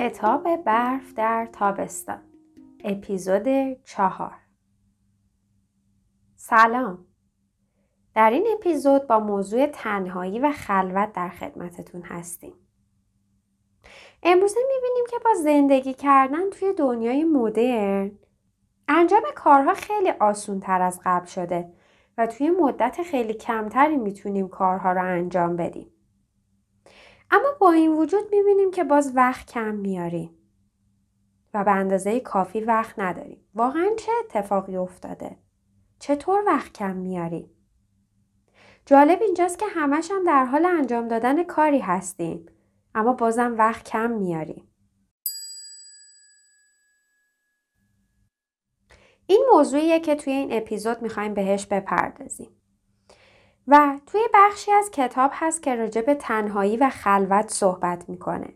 کتاب برف در تابستان اپیزود چهار. سلام. در این اپیزود با موضوع تنهایی و خلوت در خدمتتون هستیم. امروزه می‌بینیم که با زندگی کردن توی دنیای مدرن انجام کارها خیلی آسون تر از قبل شده و توی مدت خیلی کمتری می‌تونیم کارها رو انجام بدیم. اما با این وجود می‌بینیم که باز وقت کم میاریم و به اندازه کافی وقت نداریم. واقعا چه اتفاقی افتاده؟ چطور وقت کم میاریم؟ جالب اینجاست که همش هم در حال انجام دادن کاری هستیم اما بازم وقت کم میاریم. این موضوعیه که توی این اپیزود می‌خوایم بهش بپردازیم. و توی بخشی از کتاب هست که راجع به تنهایی و خلوت صحبت می‌کنه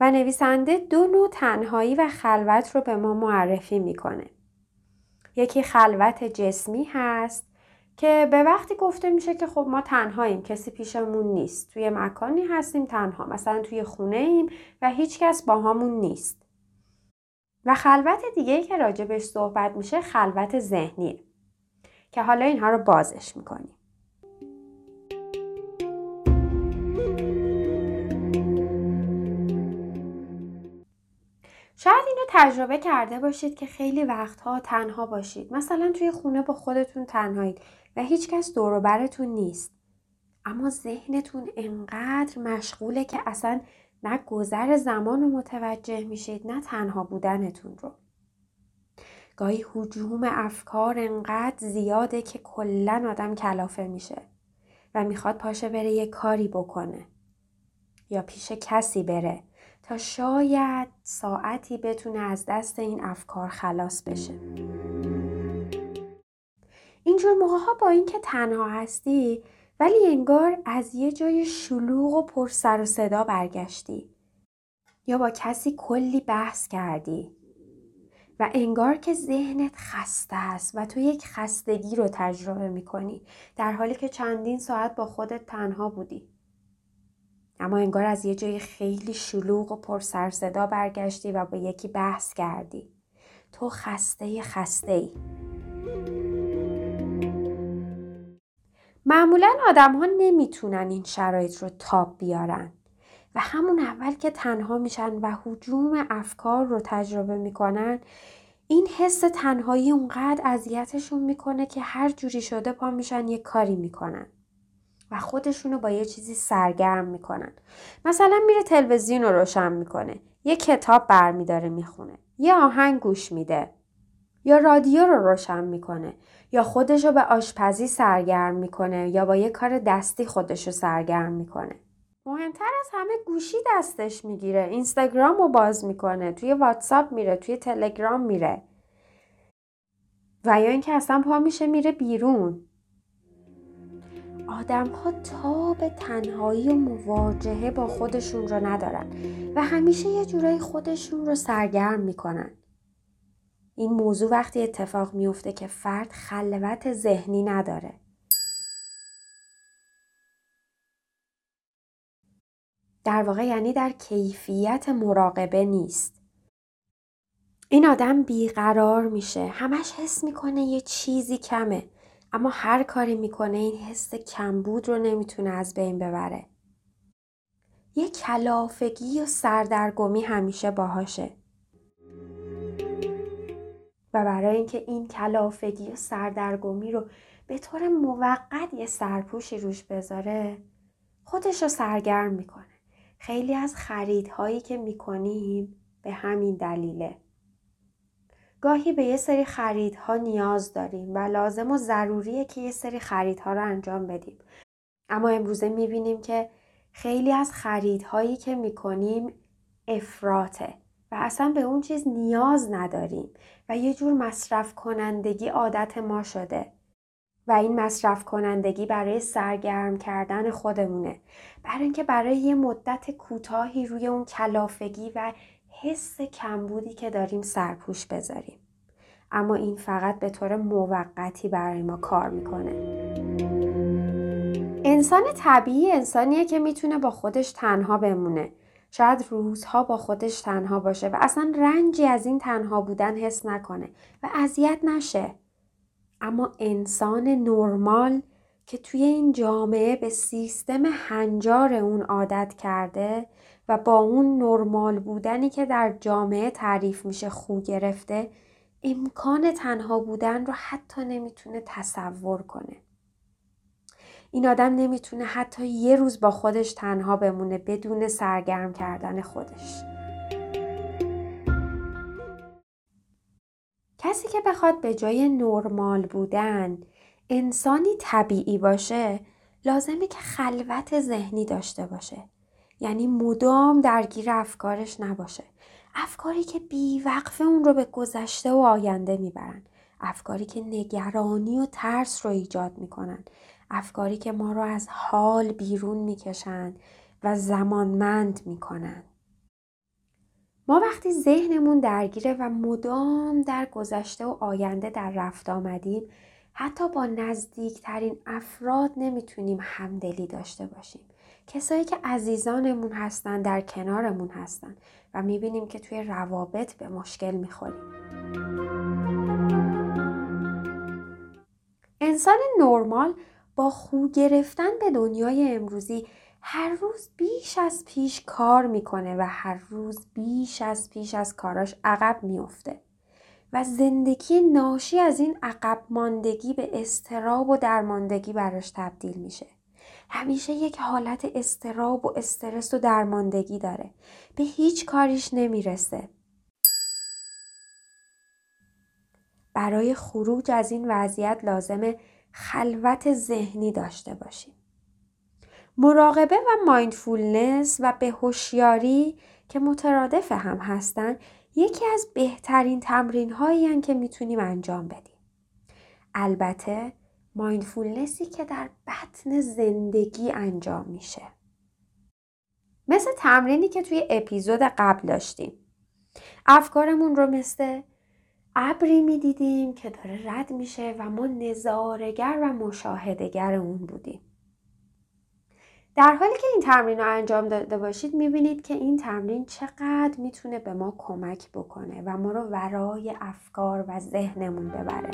و نویسنده دو نوع تنهایی و خلوت رو به ما معرفی می‌کنه. یکی خلوت جسمی هست که به وقتی گفته میشه که خب ما تنهاییم کسی پیشمون نیست. توی مکانی هستیم تنها. مثلا توی خونه ایم و هیچکس با همون نیست. و خلوت دیگه که راجبش صحبت میشه خلوت ذهنیه که حالا اینها رو بازش می‌کنیم. شاید اینو تجربه کرده باشید که خیلی وقتها تنها باشید. مثلا توی خونه با خودتون تنهایید و هیچکس دور براتون نیست. اما ذهنتون انقدر مشغوله که اصلا نه گذر زمان رو متوجه میشید نه تنها بودنتون رو. گاهی حجوم افکار انقدر زیاده که کلا آدم کلافه میشه و می‌خواد پاشه بره یه کاری بکنه یا پیش کسی بره شاید ساعتی بتونه از دست این افکار خلاص بشه. اینجور موقع ها با اینکه تنها هستی ولی انگار از یه جای شلوغ و پر سر و صدا برگشتی یا با کسی کلی بحث کردی و انگار که ذهنت خسته است و تو یک خستگی رو تجربه می‌کنی در حالی که چندین ساعت با خودت تنها بودی. اما انگار از یه جای خیلی شلوغ و پر صدا برگشتی و با یکی بحث کردی. تو خسته خسته ای. معمولا آدم ها نمی‌تونن این شرایط رو تاب بیارن و همون اول که تنها میشن و حجوم افکار رو تجربه می‌کنن این حس تنهایی اونقدر اذیتشون می‌کنه که هر جوری شده پا میشن یه کاری می‌کنن. و خودشونو با یه چیزی سرگرم می‌کنن. مثلا میره تلویزیون رو روشن می‌کنه. یه کتاب برمیداره می‌خونه. یه آهنگ گوش میده. یا رادیو رو روشن می‌کنه. یا خودش رو به آشپزی سرگرم می‌کنه. یا با یه کار دستی خودش رو سرگرم می‌کنه. مهمتر از همه گوشی دستش می‌گیره. اینستاگرام رو باز می‌کنه. توی واتساپ میره. توی تلگرام میره. و یا اینکه اصلا پا میشه میره بیرون. آدم ها تاب تنهایی و مواجهه با خودشون رو ندارن و همیشه یه جورایی خودشون رو سرگرم می‌کنن. این موضوع وقتی اتفاق میفته که فرد خلوت ذهنی نداره. در واقع یعنی در کیفیت مراقبه نیست. این آدم بیقرار میشه. همش حس می‌کنه یه چیزی کمه. اما هر کاری می‌کنه این حس کمبود رو نمی‌تونه از بین ببره. یه کلافگی و سردرگمی همیشه باهاشه. و برای اینکه این کلافگی و سردرگمی رو به طور موقت یه سرپوشی روش بذاره خودش رو سرگرم می‌کنه. خیلی از خریدهایی که می‌کنیم به همین دلیله. گاهی به یه سری خریدها نیاز داریم و لازم و ضروریه که یه سری خریدها رو انجام بدیم. اما امروزه می‌بینیم که خیلی از خریدهایی که می‌کنیم افراته و اصلا به اون چیز نیاز نداریم و یه جور مصرف کنندگی عادت ما شده. و این مصرف کنندگی برای سرگرم کردن خودمونه برای اینکه برای یه مدت کوتاهی روی اون کلافگی و حس کمبودی که داریم سرپوش بذاریم. اما این فقط به طور موقتی برای ما کار می‌کنه. انسان طبیعی انسانیه که می‌تونه با خودش تنها بمونه. شاید روزها با خودش تنها باشه و اصلا رنجی از این تنها بودن حس نکنه و اذیت نشه. اما انسان نرمال که توی این جامعه به سیستم هنجار اون عادت کرده و با اون نرمال بودنی که در جامعه تعریف میشه خو گرفته امکان تنها بودن رو حتی نمی‌تونه تصور کنه. این آدم نمی‌تونه حتی یه روز با خودش تنها بمونه بدون سرگرم کردن خودش. کسی که بخواد به جای نرمال بودن انسانی طبیعی باشه لازمه که خلوت ذهنی داشته باشه. یعنی مدام درگیر افکارش نباشه. افکاری که بیوقفه اون رو به گذشته و آینده می‌برن. افکاری که نگرانی و ترس رو ایجاد می‌کنن. افکاری که ما رو از حال بیرون می‌کشند و زمانمند می‌کنن. ما وقتی ذهنمون درگیره و مدام در گذشته و آینده در رفت آمدیم حتی با نزدیکترین افراد نمی‌تونیم همدلی داشته باشیم. کسایی که عزیزانمون هستن در کنارمون هستن و می‌بینیم که توی روابط به مشکل می‌خوریم. انسان نرمال با خو گرفتن به دنیای امروزی هر روز بیش از پیش کار می‌کنه و هر روز بیش از پیش از کاراش عقب میفته و زندگی ناشی از این عقب ماندگی به استراب و درماندگی براش تبدیل میشه. همیشه یک حالت استراب و استرس و درماندگی داره. به هیچ کاریش نمی‌رسه. برای خروج از این وضعیت لازمه خلوت ذهنی داشته باشیم. مراقبه و مایندفولنس و به هوشیاری که مترادف هم هستن یکی از بهترین تمرین هایی که می‌تونیم انجام بدیم. البته مایندفولنسی که در بطن زندگی انجام میشه. مثل تمرینی که توی اپیزود قبل داشتیم. افکارمون رو مثل ابری می‌دیدیم که داره رد میشه و ما نظارگر و مشاهدگر اون بودیم. در حالی که این تمرین رو انجام داده باشید می‌بینید که این تمرین چقدر می‌تونه به ما کمک بکنه و ما رو ورای افکار و ذهنمون ببره.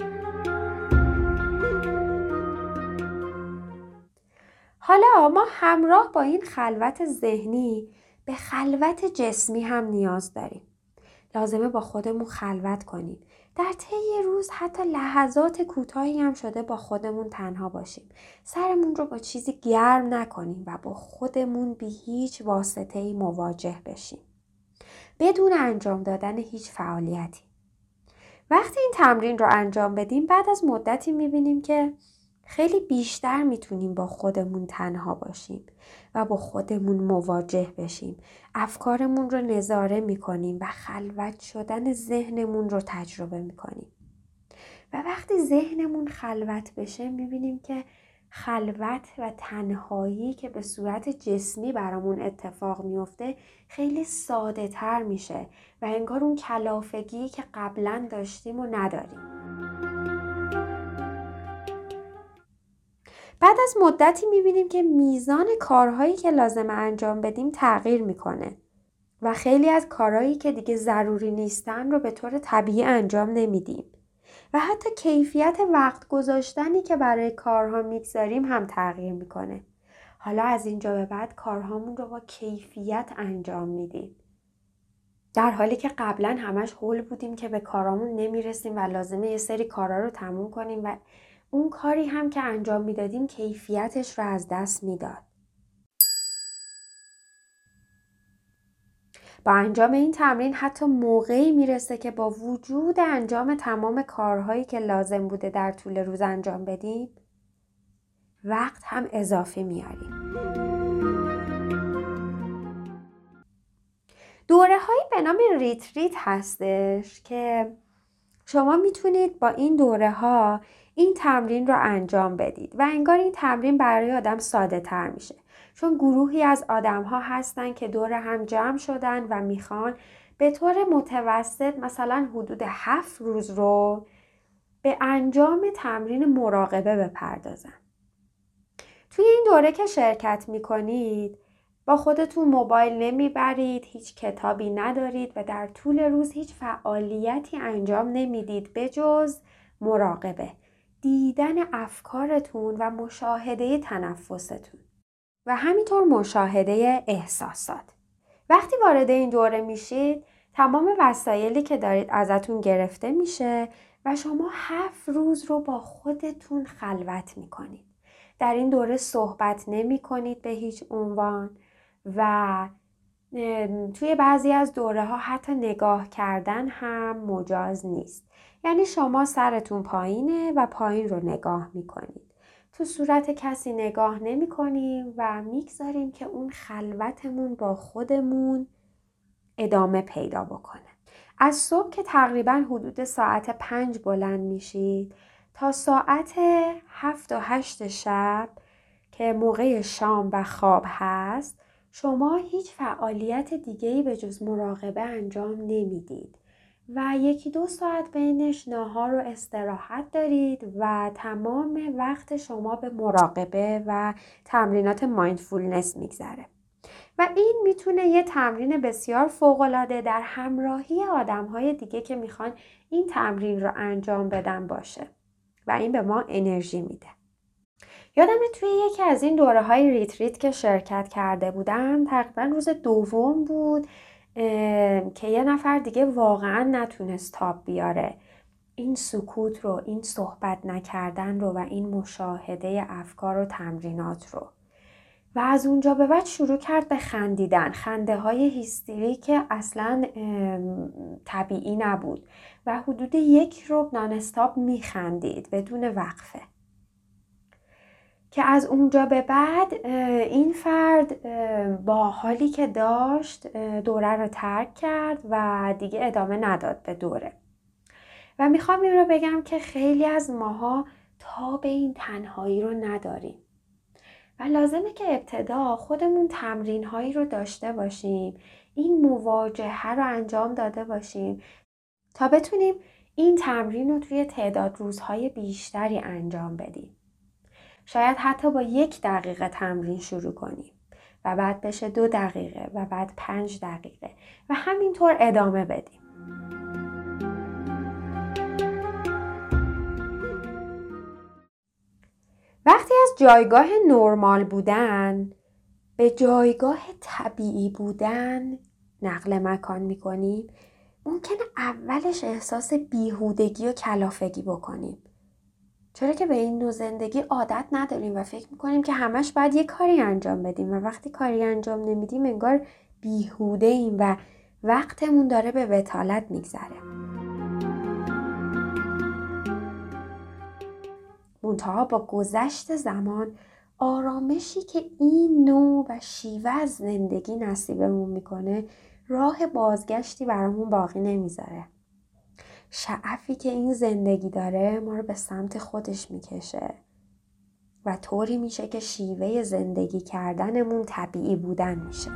حالا ما همراه با این خلوت ذهنی به خلوت جسمی هم نیاز داریم. لازمه با خودمون خلوت کنیم. در طی روز حتی لحظات کوتاهی هم شده با خودمون تنها باشیم. سرمون رو با چیزی گرم نکنیم و با خودمون بی هیچ واسطه مواجه بشیم. بدون انجام دادن هیچ فعالیتی. وقتی این تمرین رو انجام بدیم بعد از مدتی می‌بینیم که خیلی بیشتر می‌تونیم با خودمون تنها باشیم و با خودمون مواجه بشیم. افکارمون رو نظاره می‌کنیم و خلوت شدن ذهنمون رو تجربه می‌کنیم. و وقتی ذهنمون خلوت بشه می‌بینیم که خلوت و تنهایی که به صورت جسمی برامون اتفاق میفته خیلی ساده تر میشه و انگار اون کلافگی که قبلا داشتیم و نداریم. بعد از مدتی می‌بینیم که میزان کارهایی که لازم انجام بدیم تغییر می‌کنه و خیلی از کارهایی که دیگه ضروری نیستن رو به طور طبیعی انجام نمیدیم و حتی کیفیت وقت گذاشتنی که برای کارها می‌گذاریم هم تغییر می‌کنه. حالا از اینجا به بعد کارهامون رو با کیفیت انجام میدیم. در حالی که قبلا همش حول بودیم که به کارامون نمی‌رسیم و لازمه یه سری کارا رو تموم کنیم و اون کاری هم که انجام می‌دادیم کیفیتش رو از دست می‌داد. با انجام این تمرین حتی موقعی می‌رسه که با وجود انجام تمام کارهایی که لازم بوده در طول روز انجام بدیم وقت هم اضافی میاریم. دوره هایی به نام ریتریت هستش که شما می‌تونید با این دوره ها این تمرین رو انجام بدید و انگار این تمرین برای آدم ساده تر میشه چون گروهی از آدم ها هستن که دور هم جمع شدن و می‌خوان به طور متوسط مثلا حدود هفت روز رو به انجام تمرین مراقبه بپردازن توی این دوره که شرکت می‌کنید با خودتون موبایل نمی‌برید، هیچ کتابی ندارید و در طول روز هیچ فعالیتی انجام نمی‌دید به جز مراقبه. دیدن افکارتون و مشاهده تنفستون و همینطور مشاهده احساسات. وقتی وارد این دوره میشید تمام وسایلی که دارید ازتون گرفته میشه و شما هفت روز رو با خودتون خلوت می‌کنید. در این دوره صحبت نمی کنید به هیچ عنوان و توی بعضی از دوره ها حتی نگاه کردن هم مجاز نیست. یعنی شما سرتون پایینه و پایین رو نگاه می‌کنید. تو صورت کسی نگاه نمی کنیم و می‌گذاریم که اون خلوتمون با خودمون ادامه پیدا بکنه. از صبح که تقریبا حدود ساعت پنج بلند میشید تا ساعت هفت و هشت شب که موقع شام و خواب هست شما هیچ فعالیت دیگهی به جز مراقبه انجام نمی‌دید و یکی دو ساعت بینش ناهار و استراحت دارید و تمام وقت شما به مراقبه و تمرینات mindfulness میگذره. و این می‌تونه یه تمرین بسیار فوقالعاده در همراهی آدم های دیگه که می‌خوان این تمرین رو انجام بدن باشه و این به ما انرژی میده. یادم توی یکی از این دوره های retreat که شرکت کرده بودم تقریبا روز دوم بود که یه نفر دیگه واقعا نتونست تاب بیاره. این سکوت رو این صحبت نکردن رو و این مشاهده افکار و تمرینات رو. و از اونجا به بعد شروع کرد به خندیدن. خنده های هیستری که اصلا طبیعی نبود. و حدود یک رو نانستاب میخندید بدون وقفه. که از اونجا به بعد این فرد با حالی که داشت دوره رو ترک کرد و دیگه ادامه نداد به دوره. و می‌خوام این رو بگم که خیلی از ماها تا به این تنهایی رو نداریم. و لازمه که ابتدا خودمون تمرین هایی رو داشته باشیم این مواجهه رو انجام داده باشیم تا بتونیم این تمرین رو توی تعداد روزهای بیشتری انجام بدیم. شاید حتی با یک دقیقه تمرین شروع کنیم و بعد بشه دو دقیقه و بعد پنج دقیقه و همینطور ادامه بدیم. وقتی از جایگاه نرمال بودن به جایگاه طبیعی بودن نقل مکان می‌کنیم ممکنه اولش احساس بیهودگی و کلافگی بکنیم. چرا که به این نوع زندگی عادت نداریم و فکر می‌کنیم که همش باید یه کاری انجام بدیم و وقتی کاری انجام نمیدیم انگار بیهوده ایم و وقتمون داره به وتالت میگذره. منتها با گذشت زمان آرامشی که این نوع و شیوه از زندگی نصیبمون می‌کنه راه بازگشتی برامون باقی نمی‌ذاره. شعفی که این زندگی داره ما رو به سمت خودش می‌کشه. و طوری میشه که شیوه زندگی کردنمون طبیعی بودن میشه.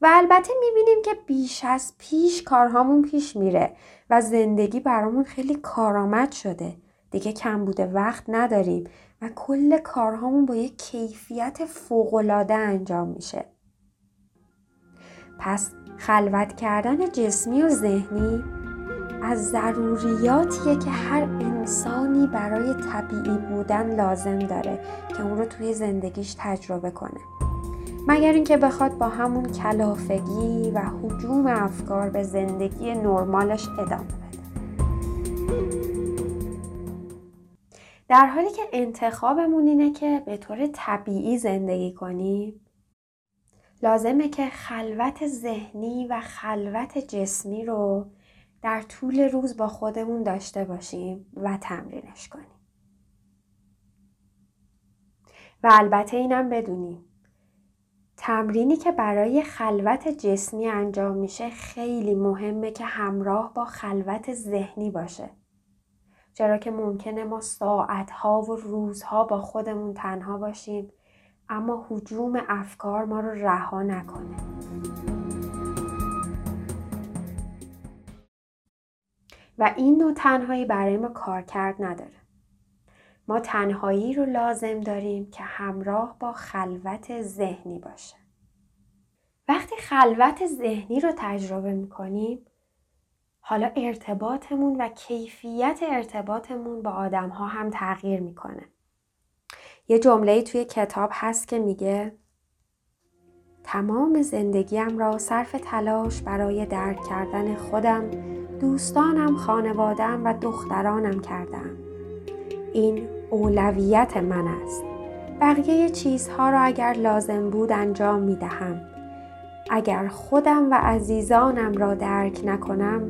و البته می‌بینیم که بیش از پیش کارهامون پیش میره و زندگی برامون خیلی کارآمد شده. دیگه کم بوده وقت نداریم و کل کارهامون با یک کیفیت فوقالعاده انجام میشه. پس خلوت کردن جسمی و ذهنی از ضروریاتیه که هر انسانی برای طبیعی بودن لازم داره که اون رو توی زندگیش تجربه کنه. مگر اینکه بخواد با همون کلافگی و حجوم افکار به زندگی نرمالش ادامه بده. در حالی که انتخابمون اینه که به طور طبیعی زندگی کنیم لازمه که خلوت ذهنی و خلوت جسمی رو در طول روز با خودمون داشته باشیم و تمرینش کنیم و البته اینم بدونیم تمرینی که برای خلوت جسمی انجام میشه خیلی مهمه که همراه با خلوت ذهنی باشه. چرا که ممکنه ما ساعتها و روزها با خودمون تنها باشیم اما حجوم افکار ما رو رها نکنه. و این نوع تنهایی برای ما کار کرد نداره. ما تنهایی رو لازم داریم که همراه با خلوت ذهنی باشه. وقتی خلوت ذهنی رو تجربه می‌کنیم حالا ارتباطمون و کیفیت ارتباطمون با آدم ها هم تغییر می‌کنه. یه جمله توی کتاب هست که میگه تمام زندگیم را صرف تلاش برای درک کردن خودم، دوستانم، خانوادم و دخترانم کردم. این اولویت من است. بقیه چیزها را اگر لازم بود انجام می دهم. اگر خودم و عزیزانم را درک نکنم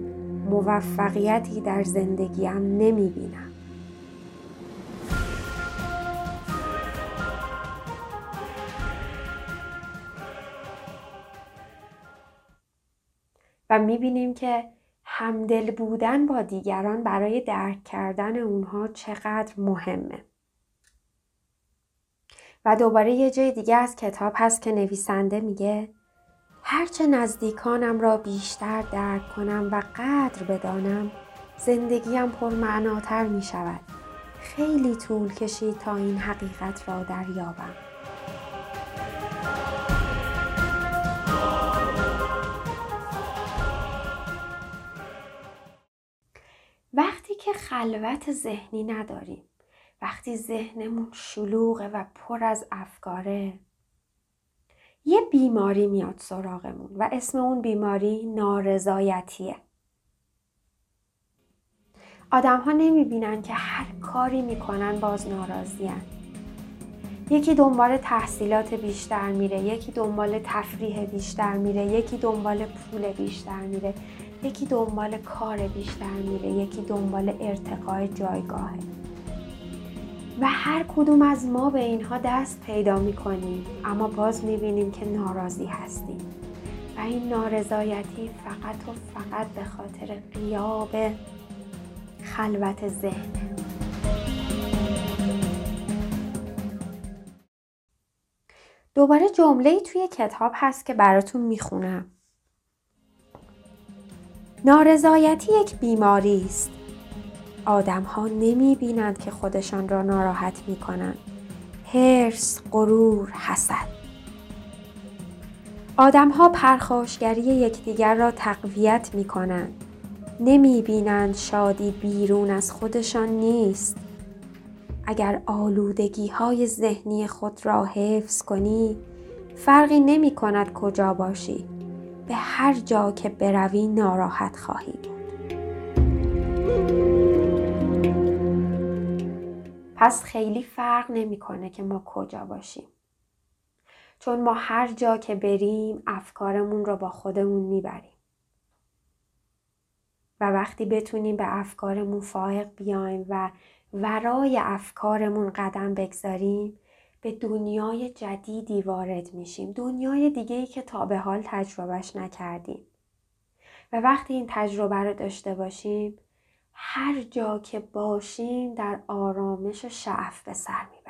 موفقیتی در زندگیم نمی بینم. و می‌بینیم که همدل بودن با دیگران برای درک کردن اونها چقدر مهمه. و دوباره یه جای دیگه از کتاب هست که نویسنده میگه هرچه نزدیکانم را بیشتر درک کنم و قدر بدانم زندگیم پرمعناتر می شود. خیلی طول کشید تا این حقیقت را دریابم. که خلوت ذهنی نداریم. وقتی ذهنمون شلوغه و پر از افکاره یه بیماری میاد سراغمون و اسم اون بیماری نارضایتیه. آدم ها نمی بینن که هر کاری می‌کنن باز ناراضیان. یکی دنبال تحصیلات بیشتر میره یکی دنبال تفریح بیشتر میره یکی دنبال پول بیشتر میره. یکی دنبال کار بیشتر میره یکی دنبال ارتقای جایگاهه. و هر کدوم از ما به اینها دست پیدا می‌کنیم اما باز می‌بینیم که ناراضی هستیم. و این نارضایتی فقط و فقط به خاطر قیاب خلوت ذهن. دوباره جمله توی کتاب هست که براتون می‌خونم. نارضایتی یک بیماری است. آدم ها نمی بینند که خودشان را ناراحت می کنند. هرس، غرور، حسد. آدم ها پرخاشگری یکدیگر را تقویت می کنند. نمی بینند شادی بیرون از خودشان نیست. اگر آلودگی های ذهنی خود را حفظ کنی فرقی نمی کند کجا باشی. به هر جا که بروی ناراحت خواهی بود. پس خیلی فرق نمی‌کنه که ما کجا باشیم. چون ما هر جا که بریم افکارمون رو با خودمون می‌بریم. و وقتی بتونیم به افکارمون فائق بیایم و ورای افکارمون قدم بگذاریم به دنیای جدیدی وارد میشیم. دنیای دیگه ای که تا به حال تجربهش نکردیم. و وقتی این تجربه رو داشته باشیم هر جا که باشیم در آرامش و شعف به سر می‌بریم.